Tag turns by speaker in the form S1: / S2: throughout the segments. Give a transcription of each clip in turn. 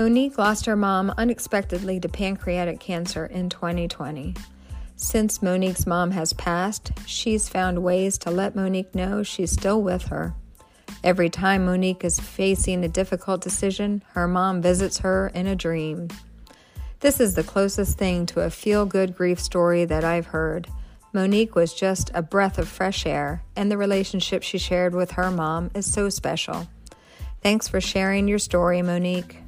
S1: Monique lost her mom unexpectedly to pancreatic cancer in 2020. Since Monique's mom has passed, she's found ways to let Monique know she's still with her. Every time Monique is facing a difficult decision, her mom visits her in a dream. This is the closest thing to a feel good grief story that I've heard. Monique was just a breath of fresh air, and the relationship she shared with her mom is so special. Thanks for sharing your story, Monique.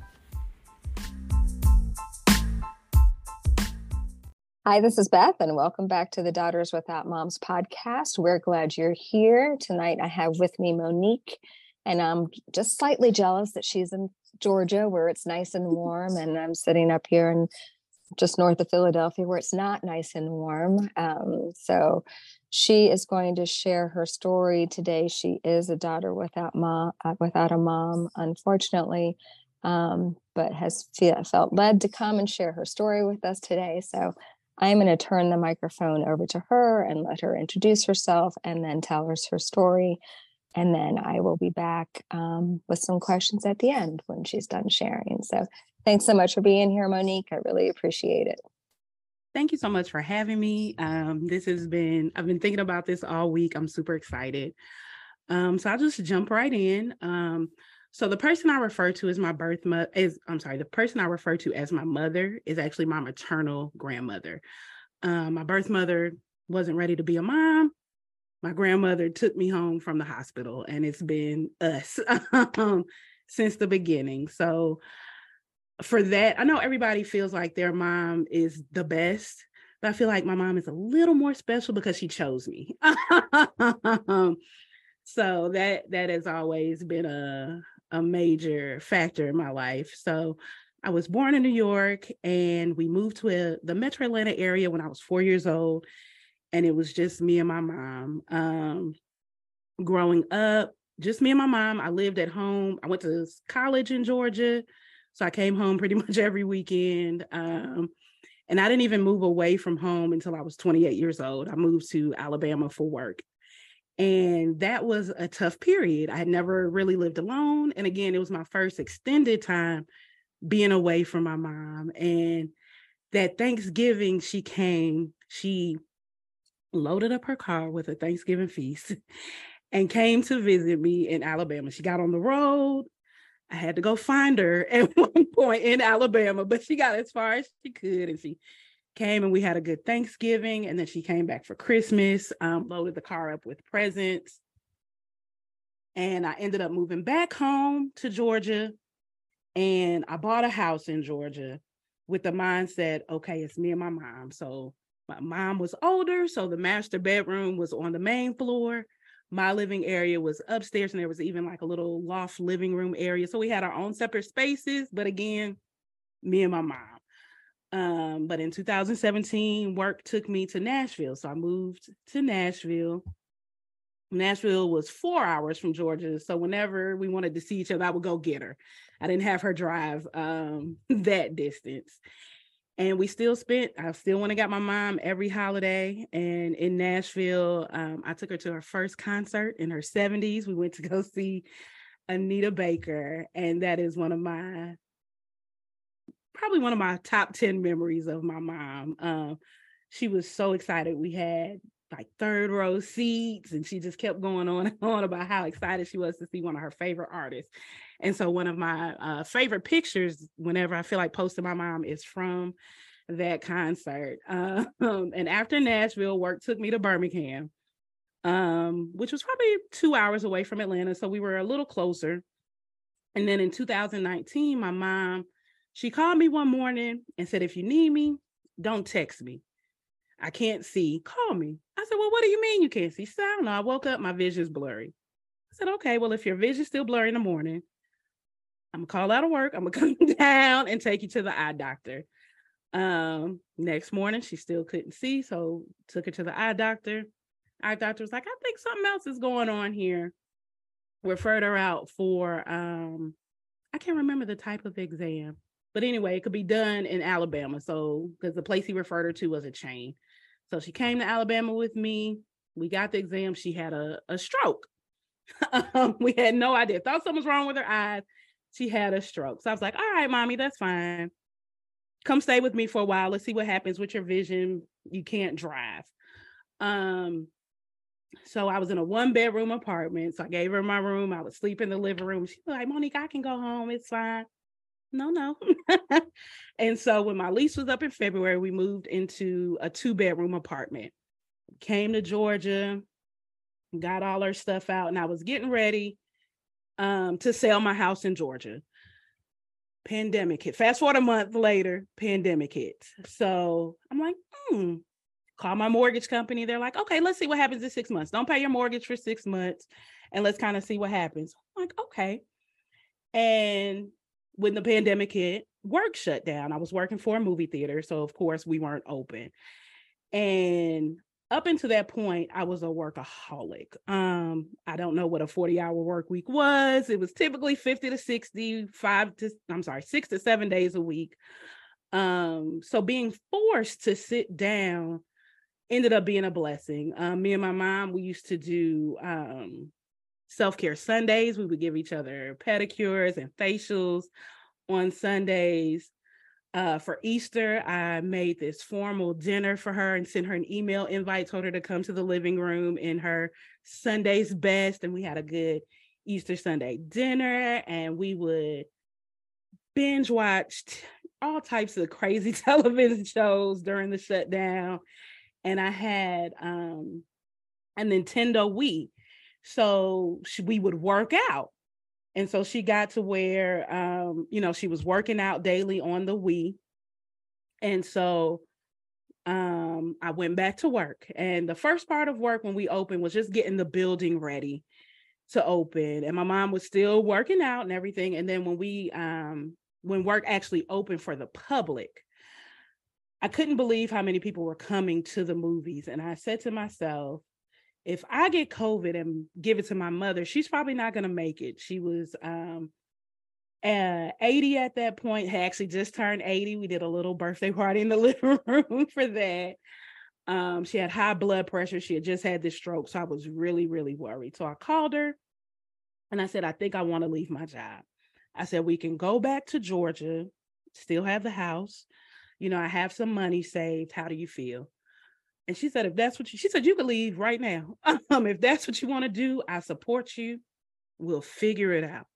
S1: Hi, this is Beth, and welcome back to the Daughters Without Moms podcast. We're glad you're here. Tonight, I have with me Monique, and I'm just slightly jealous that she's in Georgia where it's nice and warm, and I'm sitting up here in just north of Philadelphia where it's not nice and warm. Um, so, she is going to share her story today. She is a daughter without mom, uh, without a mom, unfortunately, um, but has felt led to come and share her story with us today. So I'm going to turn the microphone over to her and let her introduce herself and then tell us her story. And then I will be back um, with some questions at the end when she's done sharing. So thanks so much for being here, Monique. I really appreciate it.
S2: Thank you so much for having me. Um, this has been, I've been thinking about this all week. I'm super excited. Um, so I'll just jump right in. Um, so the person I refer to as my birth mother is I'm sorry, the person I refer to as my mother is actually my maternal grandmother. Um, my birth mother wasn't ready to be a mom. My grandmother took me home from the hospital, and it's been us um, since the beginning. So for that, I know everybody feels like their mom is the best, but I feel like my mom is a little more special because she chose me. so that that has always been a a major factor in my life. So I was born in New York and we moved to a, the metro Atlanta area when I was four years old. And it was just me and my mom. Um, growing up, just me and my mom. I lived at home. I went to college in Georgia. So I came home pretty much every weekend. Um, and I didn't even move away from home until I was 28 years old. I moved to Alabama for work. And that was a tough period. I had never really lived alone. And again, it was my first extended time being away from my mom. And that Thanksgiving, she came, she loaded up her car with a Thanksgiving feast and came to visit me in Alabama. She got on the road. I had to go find her at one point in Alabama, but she got as far as she could and she came and we had a good Thanksgiving. And then she came back for Christmas, um, loaded the car up with presents. And I ended up moving back home to Georgia. And I bought a house in Georgia with the mindset okay, it's me and my mom. So my mom was older. So the master bedroom was on the main floor. My living area was upstairs, and there was even like a little loft living room area. So we had our own separate spaces. But again, me and my mom. Um, but in 2017, work took me to Nashville. So I moved to Nashville. Nashville was four hours from Georgia. So whenever we wanted to see each other, I would go get her. I didn't have her drive um, that distance. And we still spent, I still went and got my mom every holiday. And in Nashville, um, I took her to her first concert in her 70s. We went to go see Anita Baker. And that is one of my probably one of my top 10 memories of my mom. Um, she was so excited. We had like third row seats, and she just kept going on and on about how excited she was to see one of her favorite artists. And so, one of my uh, favorite pictures, whenever I feel like posting my mom, is from that concert. Um, and after Nashville, work took me to Birmingham, um, which was probably two hours away from Atlanta. So, we were a little closer. And then in 2019, my mom she called me one morning and said, if you need me, don't text me. I can't see. Call me. I said, Well, what do you mean you can't see? She said, I don't know. I woke up, my vision's blurry. I said, Okay, well, if your vision's still blurry in the morning, I'm gonna call out of work. I'm gonna come down and take you to the eye doctor. Um, next morning, she still couldn't see, so took her to the eye doctor. Eye doctor was like, I think something else is going on here. Referred her out for um, I can't remember the type of exam. But anyway, it could be done in Alabama. So, because the place he referred her to was a chain. So she came to Alabama with me. We got the exam. She had a, a stroke. um, we had no idea. Thought something was wrong with her eyes. she had a stroke. So I was like, all right, mommy, that's fine. Come stay with me for a while. Let's see what happens with your vision. You can't drive. Um, so I was in a one bedroom apartment. So I gave her my room. I would sleep in the living room. She was like, Monique, I can go home. It's fine. No, no. and so when my lease was up in February, we moved into a two bedroom apartment. Came to Georgia, got all our stuff out, and I was getting ready um, to sell my house in Georgia. Pandemic hit. Fast forward a month later, pandemic hit. So I'm like, hmm, call my mortgage company. They're like, okay, let's see what happens in six months. Don't pay your mortgage for six months and let's kind of see what happens. I'm like, okay. And when the pandemic hit, work shut down. I was working for a movie theater. So, of course, we weren't open. And up until that point, I was a workaholic. Um, I don't know what a 40 hour work week was. It was typically 50 to 60, five to, I'm sorry, six to seven days a week. Um, so being forced to sit down ended up being a blessing. Um, me and my mom, we used to do um, self care Sundays. We would give each other pedicures and facials on Sundays. Uh, for Easter, I made this formal dinner for her and sent her an email invite, told her to come to the living room in her Sunday's best. And we had a good Easter Sunday dinner, and we would binge watched all types of crazy television shows during the shutdown and I had um a Nintendo Wii. So she, we would work out. And so she got to where um, you know, she was working out daily on the Wii. And so um I went back to work. And the first part of work when we opened was just getting the building ready to open. And my mom was still working out and everything. And then when we um when work actually opened for the public, I couldn't believe how many people were coming to the movies. And I said to myself, if I get COVID and give it to my mother, she's probably not going to make it. She was um, uh, 80 at that point, had actually just turned 80. We did a little birthday party in the living room for that. Um, she had high blood pressure. She had just had this stroke. So I was really, really worried. So I called her and I said, I think I want to leave my job. I said, we can go back to Georgia, still have the house you know, I have some money saved. How do you feel? And she said, if that's what you, she said, you could leave right now. Um, if that's what you want to do, I support you. We'll figure it out.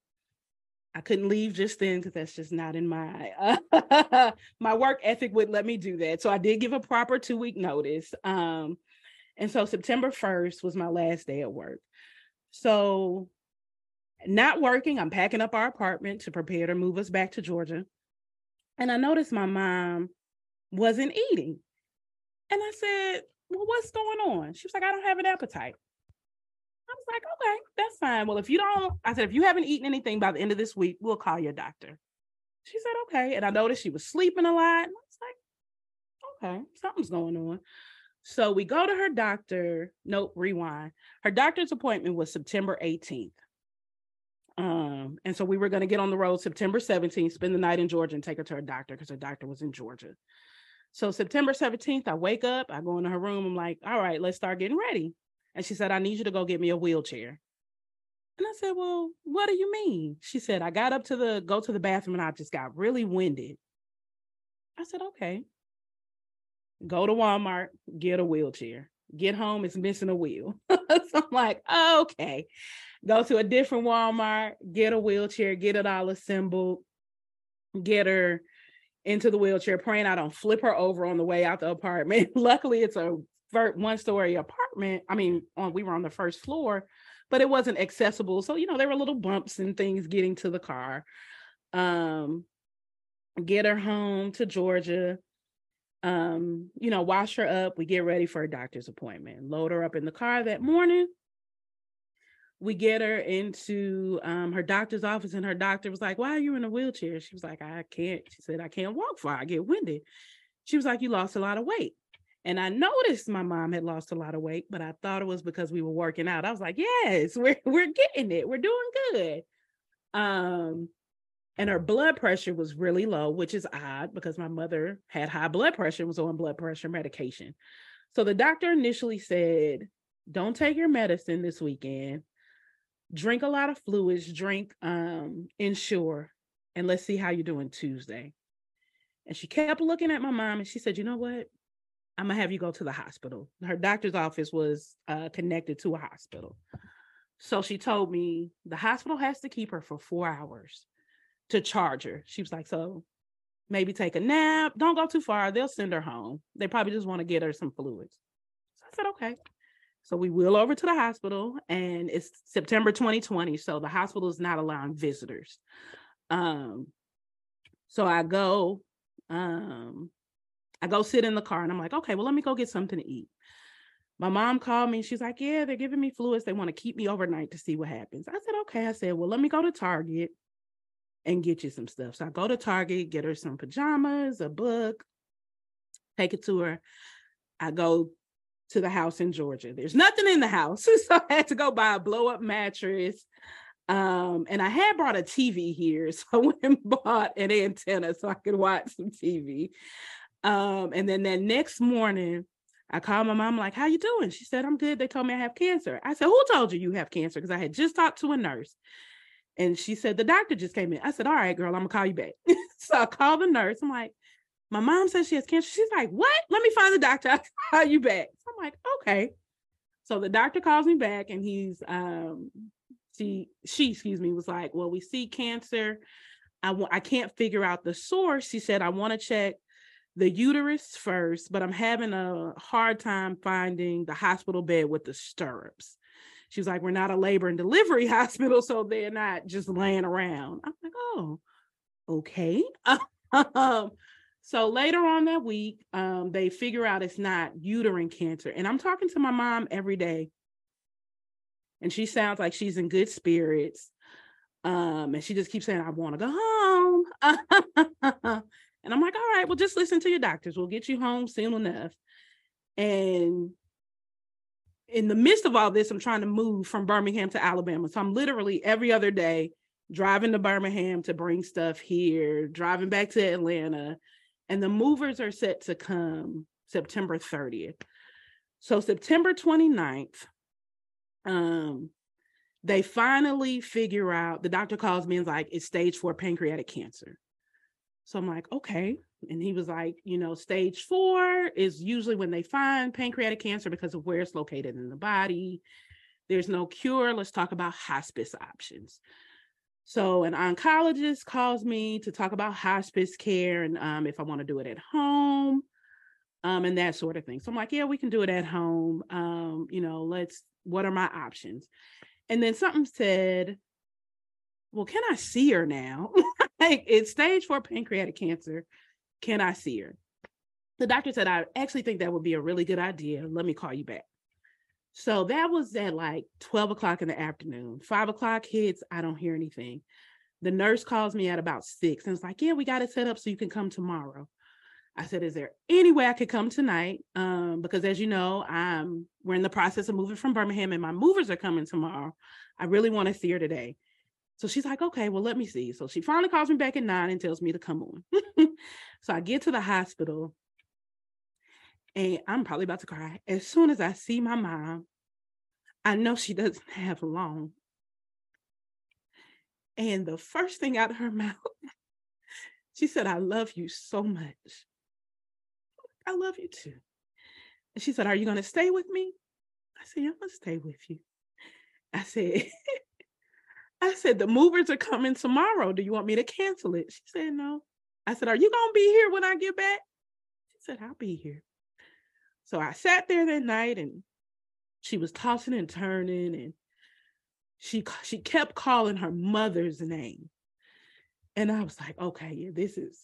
S2: I couldn't leave just then because that's just not in my uh, my work ethic would let me do that. So I did give a proper two week notice. Um, and so September 1st was my last day at work. So not working, I'm packing up our apartment to prepare to move us back to Georgia. And I noticed my mom wasn't eating. And I said, Well, what's going on? She was like, I don't have an appetite. I was like, Okay, that's fine. Well, if you don't, I said, if you haven't eaten anything by the end of this week, we'll call your doctor. She said, Okay. And I noticed she was sleeping a lot. And I was like, Okay, something's going on. So we go to her doctor. Nope, rewind. Her doctor's appointment was September 18th. Um, and so we were going to get on the road September 17th, spend the night in Georgia, and take her to her doctor because her doctor was in Georgia. So September 17th, I wake up, I go into her room. I'm like, all right, let's start getting ready. And she said, I need you to go get me a wheelchair. And I said, Well, what do you mean? She said, I got up to the go to the bathroom and I just got really winded. I said, Okay. Go to Walmart, get a wheelchair. Get home, it's missing a wheel. so I'm like, okay. Go to a different Walmart, get a wheelchair, get it all assembled, get her into the wheelchair, praying I don't flip her over on the way out the apartment. Luckily, it's a one story apartment. I mean, on we were on the first floor, but it wasn't accessible. So, you know, there were little bumps and things getting to the car. Um, get her home to Georgia. Um, you know, wash her up. We get ready for a doctor's appointment. Load her up in the car that morning we get her into um, her doctor's office and her doctor was like why are you in a wheelchair? She was like i can't she said i can't walk far i get winded. She was like you lost a lot of weight. And i noticed my mom had lost a lot of weight but i thought it was because we were working out. I was like yes we're, we're getting it we're doing good. Um and her blood pressure was really low which is odd because my mother had high blood pressure and was on blood pressure medication. So the doctor initially said don't take your medicine this weekend drink a lot of fluids, drink um Ensure. and let's see how you're doing Tuesday. And she kept looking at my mom and she said, You know what? I'm gonna have you go to the hospital. Her doctor's office was uh, connected to a hospital. So she told me the hospital has to keep her for four hours to charge her. She was like, So maybe take a nap. Don't go too far. They'll send her home. They probably just want to get her some fluids. So I said, Okay. So we wheel over to the hospital and it's September 2020. So the hospital is not allowing visitors. Um, so I go, um, I go sit in the car and I'm like, okay, well, let me go get something to eat. My mom called me. She's like, yeah, they're giving me fluids. They want to keep me overnight to see what happens. I said, okay. I said, well, let me go to Target and get you some stuff. So I go to Target, get her some pajamas, a book, take it to her. I go to the house in Georgia. There's nothing in the house. So I had to go buy a blow up mattress. Um, and I had brought a TV here. So I went and bought an antenna so I could watch some TV. Um, and then that next morning, I called my mom, like, how you doing? She said, I'm good. They told me I have cancer. I said, who told you you have cancer? Because I had just talked to a nurse. And she said, the doctor just came in. I said, all right, girl, I'm gonna call you back. so I called the nurse. I'm like, my mom says she has cancer. She's like, what? Let me find the doctor. I'll call you back. So I'm like, okay. So the doctor calls me back and he's um she she excuse me was like, well, we see cancer. I want I can't figure out the source. She said, I want to check the uterus first, but I'm having a hard time finding the hospital bed with the stirrups. She was like, We're not a labor and delivery hospital, so they're not just laying around. I'm like, Oh, okay. so later on that week, um, they figure out it's not uterine cancer. And I'm talking to my mom every day. And she sounds like she's in good spirits. Um, and she just keeps saying, I want to go home. and I'm like, all right, well, just listen to your doctors. We'll get you home soon enough. And in the midst of all this, I'm trying to move from Birmingham to Alabama. So I'm literally every other day driving to Birmingham to bring stuff here, driving back to Atlanta, and the movers are set to come September 30th. So September 29th, um, they finally figure out the doctor calls me and like, it's stage four pancreatic cancer. So I'm like, okay. And he was like, you know, stage four is usually when they find pancreatic cancer because of where it's located in the body. There's no cure. Let's talk about hospice options. So an oncologist calls me to talk about hospice care and um, if I want to do it at home um, and that sort of thing. So I'm like, yeah, we can do it at home. Um, you know, let's, what are my options? And then something said, well, can I see her now? like it's stage four pancreatic cancer. Can I see her? The doctor said, I actually think that would be a really good idea. Let me call you back. So that was at like 12 o'clock in the afternoon. Five o'clock hits, I don't hear anything. The nurse calls me at about six and it's like, Yeah, we got it set up so you can come tomorrow. I said, Is there any way I could come tonight? Um, because as you know, I'm we're in the process of moving from Birmingham and my movers are coming tomorrow. I really want to see her today. So she's like, okay, well, let me see. So she finally calls me back at nine and tells me to come on. so I get to the hospital and I'm probably about to cry. As soon as I see my mom, I know she doesn't have long. And the first thing out of her mouth, she said, I love you so much. I love you too. And she said, Are you going to stay with me? I said, I'm going to stay with you. I said, I said, the movers are coming tomorrow. Do you want me to cancel it? She said, No. I said, Are you going to be here when I get back? She said, I'll be here. So I sat there that night and she was tossing and turning and she she kept calling her mother's name. And I was like, okay, yeah, this is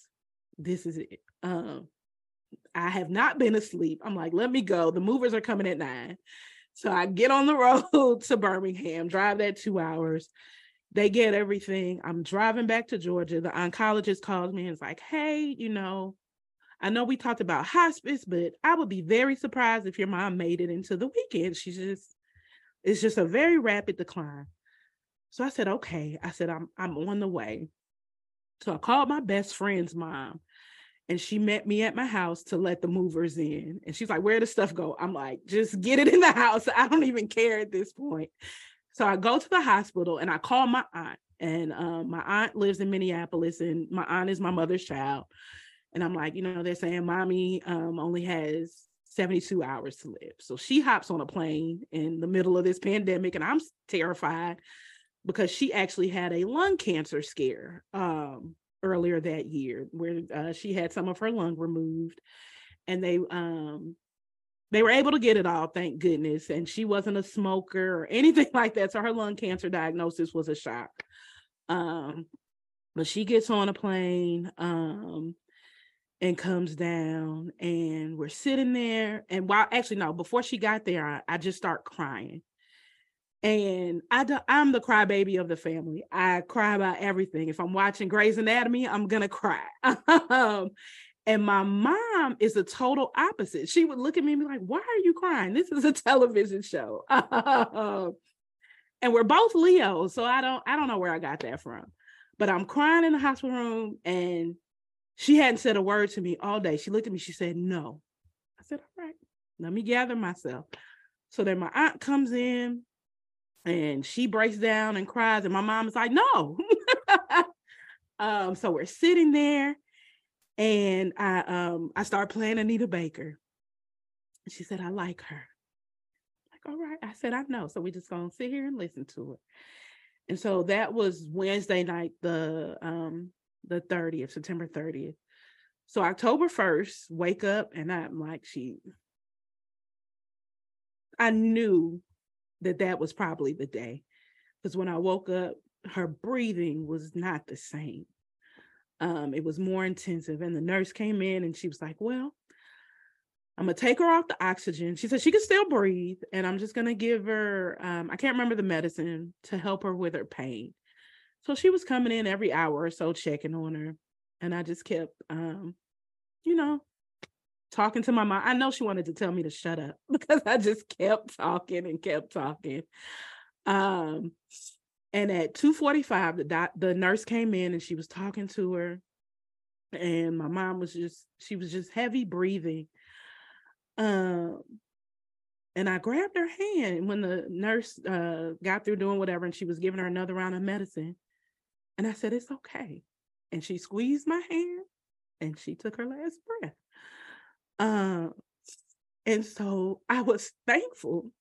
S2: this is it. Um I have not been asleep. I'm like, let me go. The movers are coming at nine. So I get on the road to Birmingham, drive that two hours. They get everything. I'm driving back to Georgia. The oncologist calls me and is like, hey, you know, I know we talked about hospice, but I would be very surprised if your mom made it into the weekend. She's just, it's just a very rapid decline. So I said, okay. I said, I'm I'm on the way. So I called my best friend's mom and she met me at my house to let the movers in. And she's like, Where the stuff go? I'm like, just get it in the house. I don't even care at this point. So I go to the hospital and I call my aunt And um, my aunt lives in Minneapolis, and my aunt is my mother's child. And I'm like, you know, they're saying mommy um, only has 72 hours to live. So she hops on a plane in the middle of this pandemic, and I'm terrified because she actually had a lung cancer scare um, earlier that year where uh, she had some of her lung removed and they um they were able to get it all thank goodness. And she wasn't a smoker or anything like that. So her lung cancer diagnosis was a shock. Um but she gets on a plane um and comes down and we're sitting there and while actually no before she got there i, I just start crying and I do, I'm the crybaby of the family. I cry about everything. If I'm watching Grey's Anatomy, I'm gonna cry. and my mom is the total opposite. She would look at me and be like, "Why are you crying? This is a television show." and we're both Leo, so I don't I don't know where I got that from. But I'm crying in the hospital room, and she hadn't said a word to me all day. She looked at me. She said, "No." I said, "All right, let me gather myself." So then my aunt comes in and she breaks down and cries and my mom is like no um so we're sitting there and i um i start playing anita baker she said i like her like all right i said i know so we're just gonna sit here and listen to it and so that was wednesday night the um the 30th september 30th so october 1st wake up and i'm like she i knew that that was probably the day. Because when I woke up, her breathing was not the same. Um, it was more intensive. And the nurse came in and she was like, Well, I'm gonna take her off the oxygen. She said she can still breathe, and I'm just gonna give her um, I can't remember the medicine to help her with her pain. So she was coming in every hour or so checking on her. And I just kept um, you know, talking to my mom. I know she wanted to tell me to shut up because I just kept talking and kept talking. Um, and at 2:45, the doc, the nurse came in and she was talking to her, and my mom was just she was just heavy breathing. Um, and I grabbed her hand when the nurse uh, got through doing whatever, and she was giving her another round of medicine. And I said, "It's okay." And she squeezed my hand, and she took her last breath. Um, and so I was thankful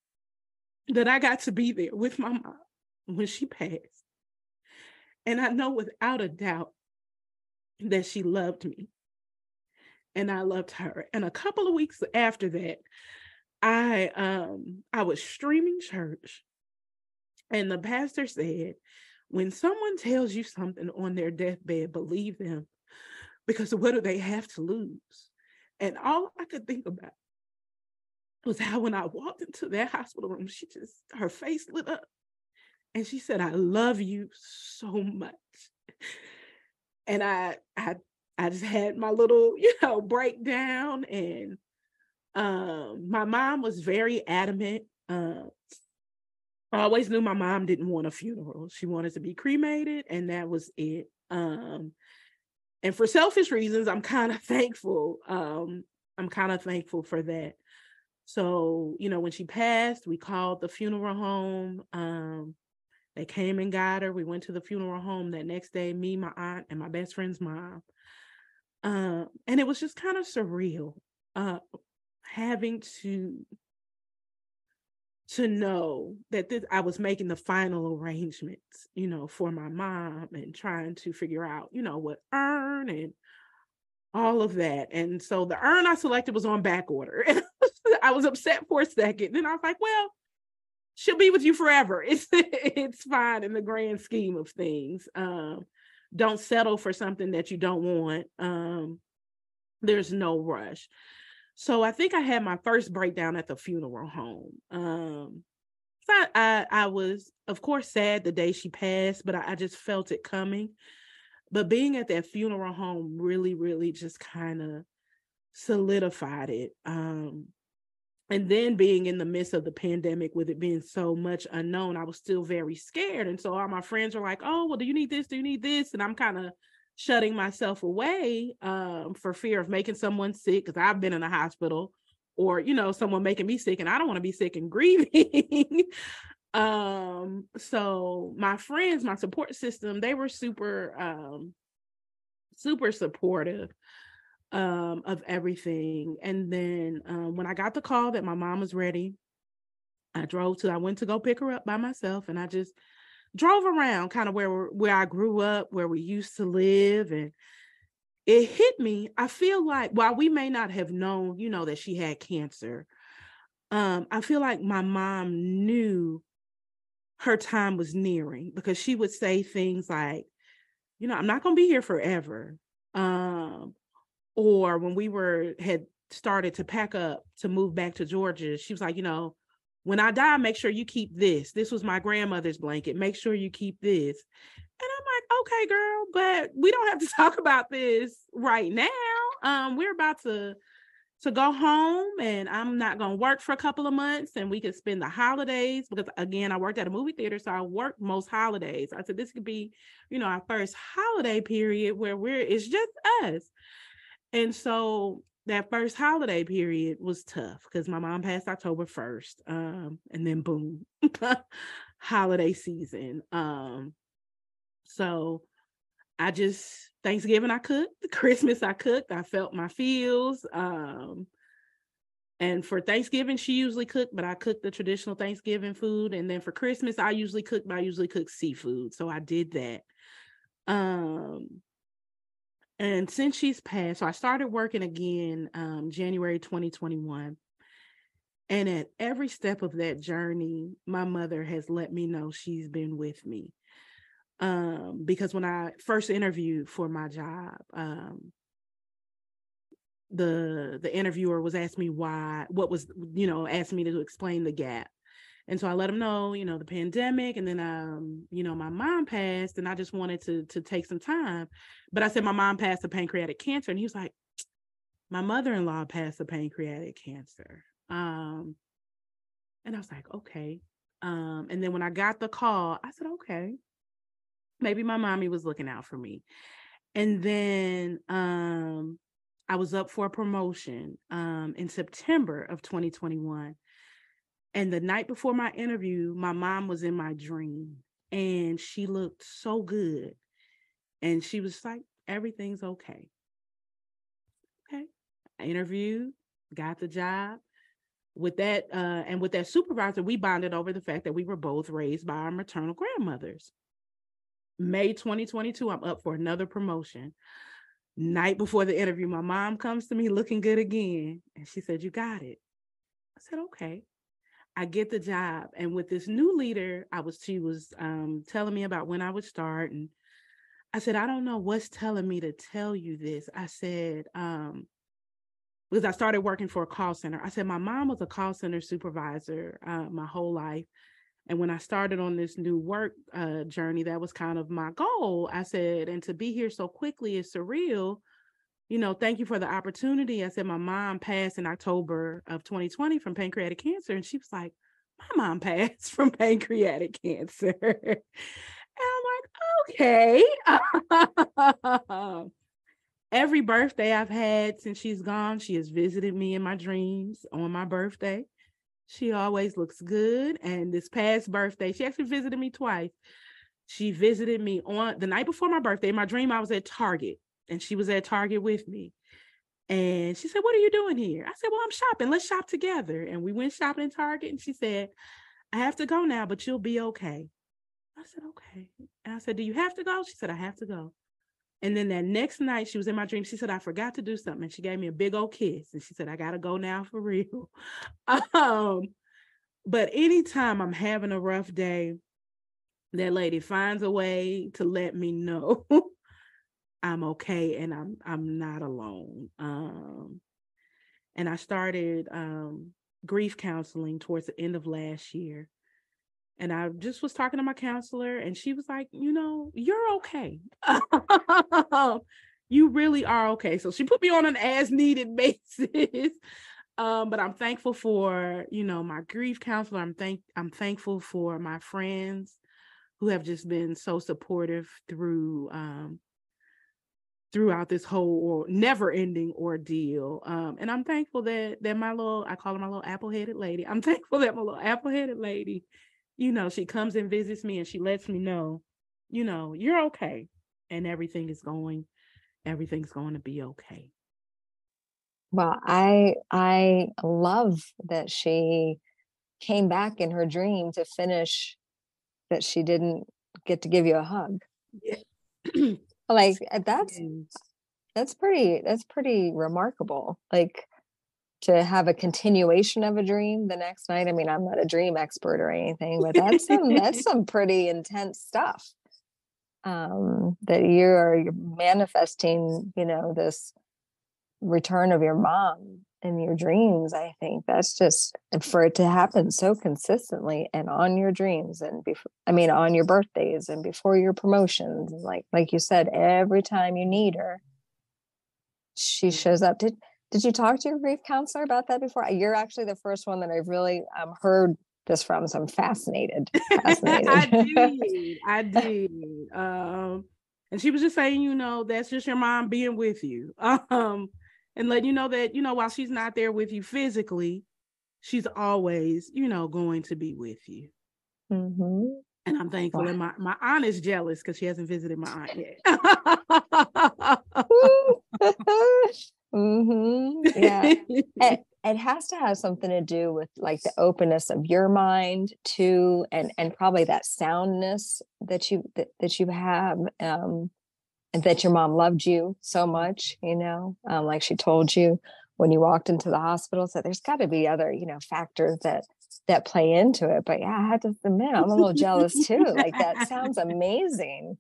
S2: that I got to be there with my mom when she passed. And I know without a doubt that she loved me and I loved her. And a couple of weeks after that, I um I was streaming church and the pastor said, when someone tells you something on their deathbed, believe them because what do they have to lose? And all I could think about was how when I walked into that hospital room, she just, her face lit up. And she said, I love you so much. And I, I, I just had my little, you know, breakdown. And um, my mom was very adamant. Uh, I always knew my mom didn't want a funeral. She wanted to be cremated, and that was it. Um, and for selfish reasons i'm kind of thankful um i'm kind of thankful for that so you know when she passed we called the funeral home um they came and got her we went to the funeral home that next day me my aunt and my best friend's mom um and it was just kind of surreal uh having to to know that this I was making the final arrangements, you know, for my mom and trying to figure out, you know, what urn and all of that. And so the urn I selected was on back order. I was upset for a second. Then I was like, well, she'll be with you forever. It's it's fine in the grand scheme of things. Um, don't settle for something that you don't want. Um, there's no rush. So I think I had my first breakdown at the funeral home. Um, so I, I, I was, of course, sad the day she passed, but I, I just felt it coming. But being at that funeral home really, really just kind of solidified it. Um, and then being in the midst of the pandemic with it being so much unknown, I was still very scared. And so all my friends were like, "Oh, well, do you need this? Do you need this?" And I'm kind of shutting myself away um, for fear of making someone sick because I've been in a hospital or you know someone making me sick and I don't want to be sick and grieving. um so my friends my support system they were super um super supportive um of everything and then um when i got the call that my mom was ready i drove to i went to go pick her up by myself and i just drove around kind of where where i grew up where we used to live and it hit me i feel like while we may not have known you know that she had cancer um i feel like my mom knew her time was nearing because she would say things like, you know, I'm not going to be here forever. Um, or when we were had started to pack up to move back to Georgia, she was like, you know, when I die, make sure you keep this. This was my grandmother's blanket. Make sure you keep this. And I'm like, okay, girl, but we don't have to talk about this right now. Um, we're about to to go home and I'm not going to work for a couple of months and we could spend the holidays because again I worked at a movie theater so I worked most holidays. I said this could be, you know, our first holiday period where we're it's just us. And so that first holiday period was tough because my mom passed October 1st. Um, and then boom, holiday season. Um, so I just Thanksgiving I cooked, Christmas I cooked, I felt my feels. Um, and for Thanksgiving, she usually cooked, but I cooked the traditional Thanksgiving food. And then for Christmas, I usually cook, but I usually cook seafood. So I did that. Um, and since she's passed, so I started working again um, January 2021. And at every step of that journey, my mother has let me know she's been with me um, because when I first interviewed for my job, um, the the interviewer was asking me why, what was, you know, asking me to explain the gap. And so I let him know, you know, the pandemic, and then um, you know, my mom passed, and I just wanted to to take some time. But I said my mom passed of pancreatic cancer, and he was like, my mother-in-law passed of pancreatic cancer. Um, and I was like, okay. Um, and then when I got the call, I said, okay maybe my mommy was looking out for me. And then um, I was up for a promotion um, in September of 2021. And the night before my interview, my mom was in my dream and she looked so good. And she was like, everything's okay. Okay. I interviewed, got the job. With that, uh, and with that supervisor, we bonded over the fact that we were both raised by our maternal grandmothers. May 2022, I'm up for another promotion. Night before the interview, my mom comes to me looking good again. And she said, You got it. I said, Okay. I get the job. And with this new leader, I was, she was um, telling me about when I would start. And I said, I don't know what's telling me to tell you this. I said, um, because I started working for a call center. I said, my mom was a call center supervisor uh, my whole life. And when I started on this new work uh, journey, that was kind of my goal. I said, and to be here so quickly is surreal. You know, thank you for the opportunity. I said, my mom passed in October of 2020 from pancreatic cancer. And she was like, my mom passed from pancreatic cancer. and I'm like, okay. Every birthday I've had since she's gone, she has visited me in my dreams on my birthday. She always looks good. And this past birthday, she actually visited me twice. She visited me on the night before my birthday. In my dream, I was at Target and she was at Target with me. And she said, What are you doing here? I said, Well, I'm shopping. Let's shop together. And we went shopping in Target. And she said, I have to go now, but you'll be okay. I said, Okay. And I said, Do you have to go? She said, I have to go. And then that next night, she was in my dream. She said, I forgot to do something. And she gave me a big old kiss. And she said, I got to go now for real. um, but anytime I'm having a rough day, that lady finds a way to let me know I'm okay and I'm I'm not alone. Um, and I started um, grief counseling towards the end of last year. And I just was talking to my counselor, and she was like, You know, you're okay. you really are okay. So she put me on an as needed basis. Um, but I'm thankful for, you know, my grief counselor. I'm thank I'm thankful for my friends who have just been so supportive through um throughout this whole or never ending ordeal. Um, and I'm thankful that that my little I call her my little apple headed lady. I'm thankful that my little apple headed lady you know, she comes and visits me and she lets me know, you know, you're okay and everything is going, everything's going to be okay.
S1: Well, I I love that she came back in her dream to finish that she didn't get to give you a hug. Yeah. like uh, that's that's pretty that's pretty remarkable. Like to have a continuation of a dream the next night. I mean, I'm not a dream expert or anything, but that's some that's some pretty intense stuff. Um, that you're, you're manifesting, you know, this return of your mom in your dreams. I think that's just and for it to happen so consistently and on your dreams and before I mean on your birthdays and before your promotions, like like you said, every time you need her, she shows up. Did did you talk to your grief counselor about that before? You're actually the first one that I've really um, heard this from, so I'm fascinated. fascinated.
S2: I did. I did. Um, and she was just saying, you know, that's just your mom being with you, um, and letting you know that, you know, while she's not there with you physically, she's always, you know, going to be with you. Mm-hmm. And I'm thankful. Wow. And my, my aunt is jealous because she hasn't visited my aunt
S1: yet. Mm-hmm. Yeah. it, it has to have something to do with like the openness of your mind too, and and probably that soundness that you that, that you have, um, and that your mom loved you so much, you know, um, like she told you when you walked into the hospital. So there's got to be other, you know, factors that that play into it. But yeah, I had to admit, I'm a little jealous too. Like that sounds amazing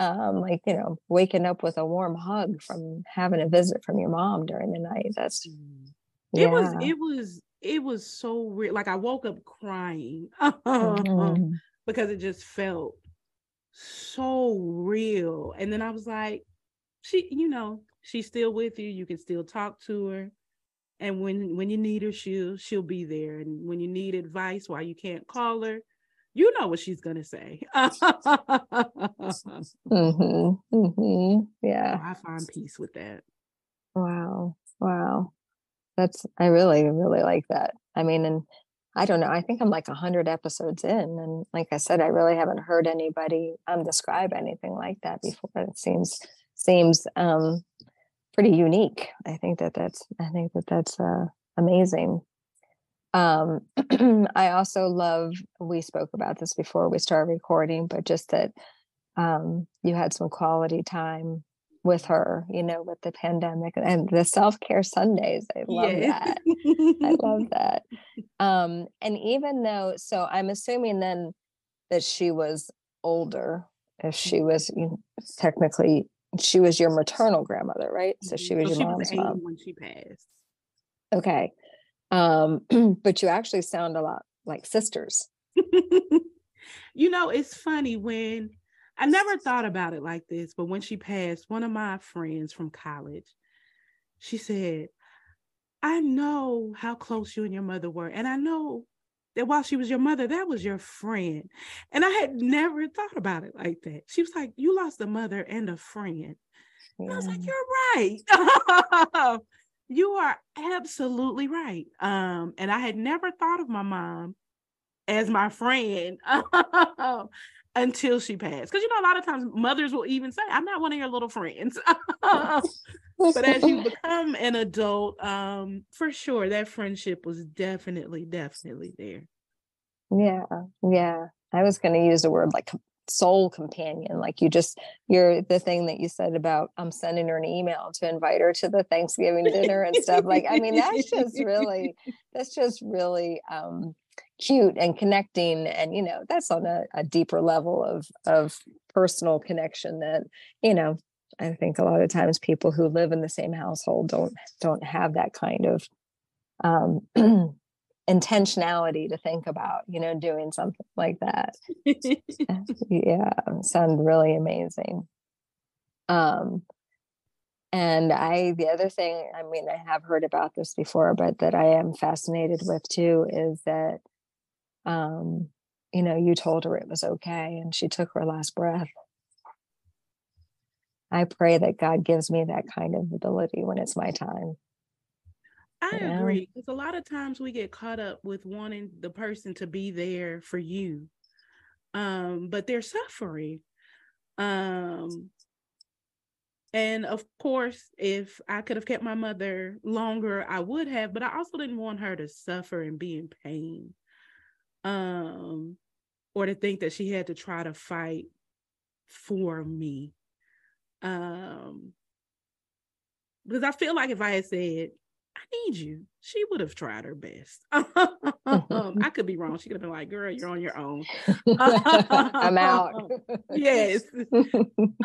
S1: um, like you know waking up with a warm hug from having a visit from your mom during the night that's
S2: mm. it yeah. was it was it was so real like i woke up crying mm-hmm. because it just felt so real and then i was like she you know she's still with you you can still talk to her and when when you need her she'll she'll be there and when you need advice why you can't call her you know what she's gonna say.
S1: mm-hmm, mm-hmm, yeah,
S2: I find peace with that.
S1: Wow, wow, that's I really really like that. I mean, and I don't know. I think I'm like a hundred episodes in, and like I said, I really haven't heard anybody um describe anything like that before. It seems seems um pretty unique. I think that that's I think that that's uh, amazing. Um, I also love, we spoke about this before we started recording, but just that um, you had some quality time with her, you know, with the pandemic and the self care Sundays. I love yeah. that. I love that. Um, and even though, so I'm assuming then that she was older, if she was you know, technically, she was your maternal grandmother, right? So she mm-hmm. was so your she mom's was mom
S2: when she passed.
S1: Okay. Um, but you actually sound a lot like sisters.
S2: you know, it's funny when I never thought about it like this, but when she passed, one of my friends from college, she said, I know how close you and your mother were. And I know that while she was your mother, that was your friend. And I had never thought about it like that. She was like, You lost a mother and a friend. Yeah. I was like, You're right. You are absolutely right. Um, and I had never thought of my mom as my friend until she passed. Because you know, a lot of times mothers will even say, I'm not one of your little friends. but as you become an adult, um, for sure that friendship was definitely, definitely there.
S1: Yeah, yeah. I was going to use the word like soul companion like you just you're the thing that you said about i'm um, sending her an email to invite her to the thanksgiving dinner and stuff like i mean that's just really that's just really um cute and connecting and you know that's on a, a deeper level of of personal connection that you know i think a lot of times people who live in the same household don't don't have that kind of um intentionality to think about you know doing something like that. Yeah sound really amazing. Um and i the other thing i mean i have heard about this before but that i am fascinated with too is that um you know you told her it was okay and she took her last breath i pray that god gives me that kind of ability when it's my time
S2: I agree. Because a lot of times we get caught up with wanting the person to be there for you. Um, but they're suffering. Um, and of course, if I could have kept my mother longer, I would have, but I also didn't want her to suffer and be in pain. Um, or to think that she had to try to fight for me. Um, because I feel like if I had said, I need you. She would have tried her best. um, I could be wrong. She could have been like, girl, you're on your own.
S1: I'm out.
S2: yes.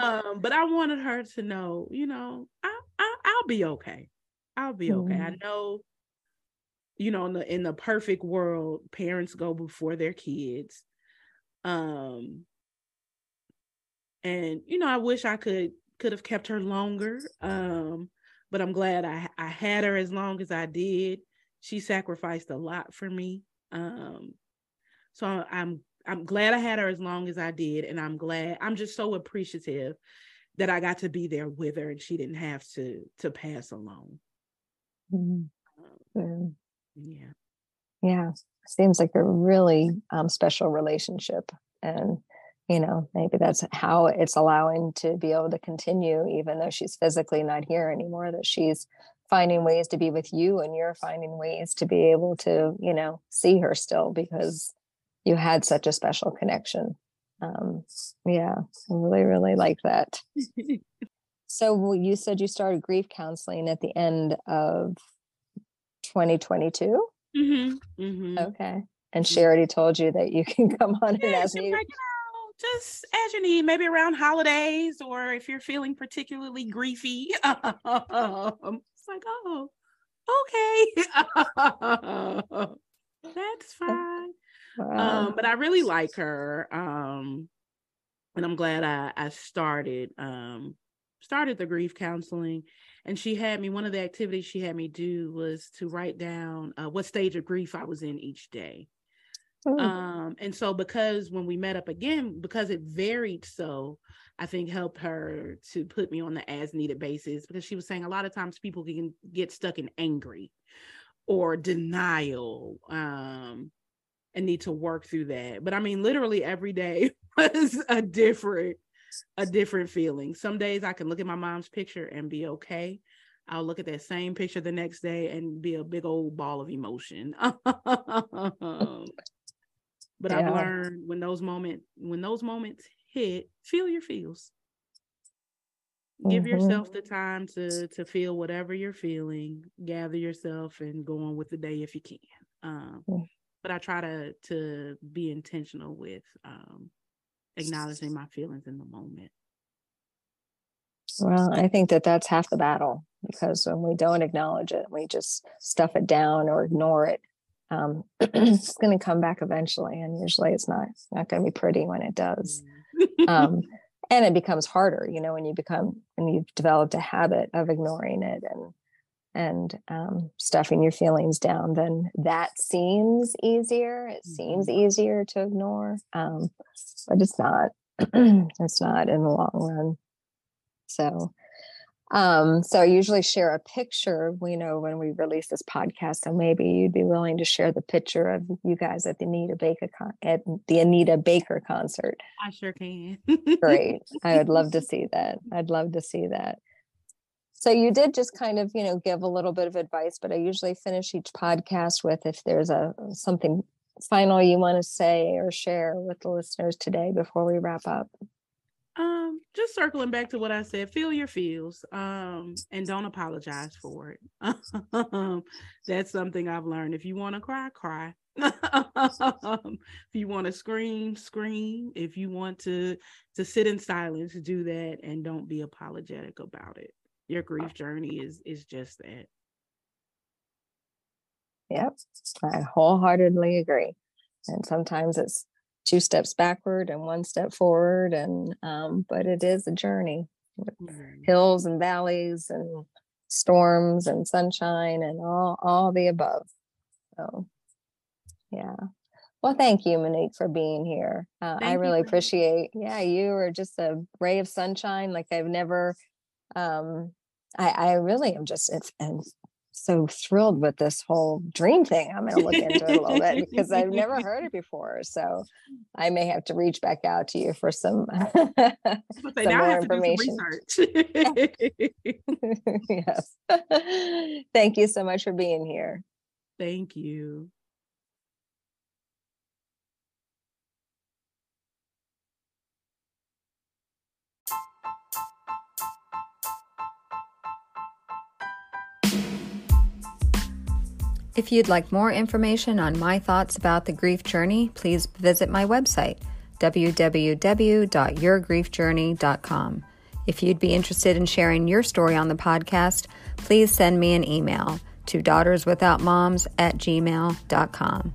S2: Um, but I wanted her to know, you know, I, I will be okay. I'll be okay. Mm. I know, you know, in the in the perfect world, parents go before their kids. Um and you know, I wish I could could have kept her longer. Um but I'm glad I, I had her as long as I did. She sacrificed a lot for me. Um, so I'm I'm glad I had her as long as I did, and I'm glad I'm just so appreciative that I got to be there with her, and she didn't have to to pass alone.
S1: Mm-hmm. Um, yeah, yeah. Seems like a really um, special relationship, and you know maybe that's how it's allowing to be able to continue even though she's physically not here anymore that she's finding ways to be with you and you're finding ways to be able to you know see her still because you had such a special connection um yeah i really really like that so you said you started grief counseling at the end of 2022 mm-hmm, mm-hmm. okay and she already told you that you can come on yeah, and ask me
S2: just as you need, maybe around holidays or if you're feeling particularly griefy. it's like, oh, okay. That's fine. Wow. Um, but I really like her. Um, and I'm glad I, I started um started the grief counseling and she had me one of the activities she had me do was to write down uh, what stage of grief I was in each day. Mm. Um, and so because when we met up again, because it varied so, I think helped her to put me on the as needed basis because she was saying a lot of times people can get stuck in angry or denial um and need to work through that. But I mean literally every day was a different a different feeling. Some days I can look at my mom's picture and be okay. I'll look at that same picture the next day and be a big old ball of emotion. But yeah. I've learned when those moments when those moments hit, feel your feels. Give mm-hmm. yourself the time to to feel whatever you're feeling. Gather yourself and go on with the day if you can. Um, mm. But I try to to be intentional with um, acknowledging my feelings in the moment.
S1: Well, I think that that's half the battle because when we don't acknowledge it, we just stuff it down or ignore it um, it's going to come back eventually and usually it's not not going to be pretty when it does mm. um, and it becomes harder you know when you become when you've developed a habit of ignoring it and and um, stuffing your feelings down then that seems easier it seems mm-hmm. easier to ignore um, but it's not it's not in the long run so um, so I usually share a picture, We know, when we release this podcast. So maybe you'd be willing to share the picture of you guys at the Anita Baker con- at the Anita Baker concert.
S2: I sure can.
S1: Great. I would love to see that. I'd love to see that. So you did just kind of, you know, give a little bit of advice, but I usually finish each podcast with if there's a something final you want to say or share with the listeners today before we wrap up.
S2: Um, just circling back to what I said, feel your feels, um, and don't apologize for it. That's something I've learned. If you want to cry, cry. if you want to scream, scream. If you want to to sit in silence, do that, and don't be apologetic about it. Your grief journey is is just that.
S1: Yep, I wholeheartedly agree. And sometimes it's two steps backward and one step forward and um, but it is a journey with mm-hmm. hills and valleys and storms and sunshine and all all the above so yeah well thank you monique for being here uh, i really appreciate yeah you are just a ray of sunshine like i've never um i i really am just and so thrilled with this whole dream thing. I'm going to look into it a little bit because I've never heard it before. So I may have to reach back out to you for some, some more information. yes. Thank you so much for being here.
S2: Thank you.
S3: If you'd like more information on my thoughts about the grief journey, please visit my website, www.yourgriefjourney.com. If you'd be interested in sharing your story on the podcast, please send me an email to daughterswithoutmoms at gmail.com.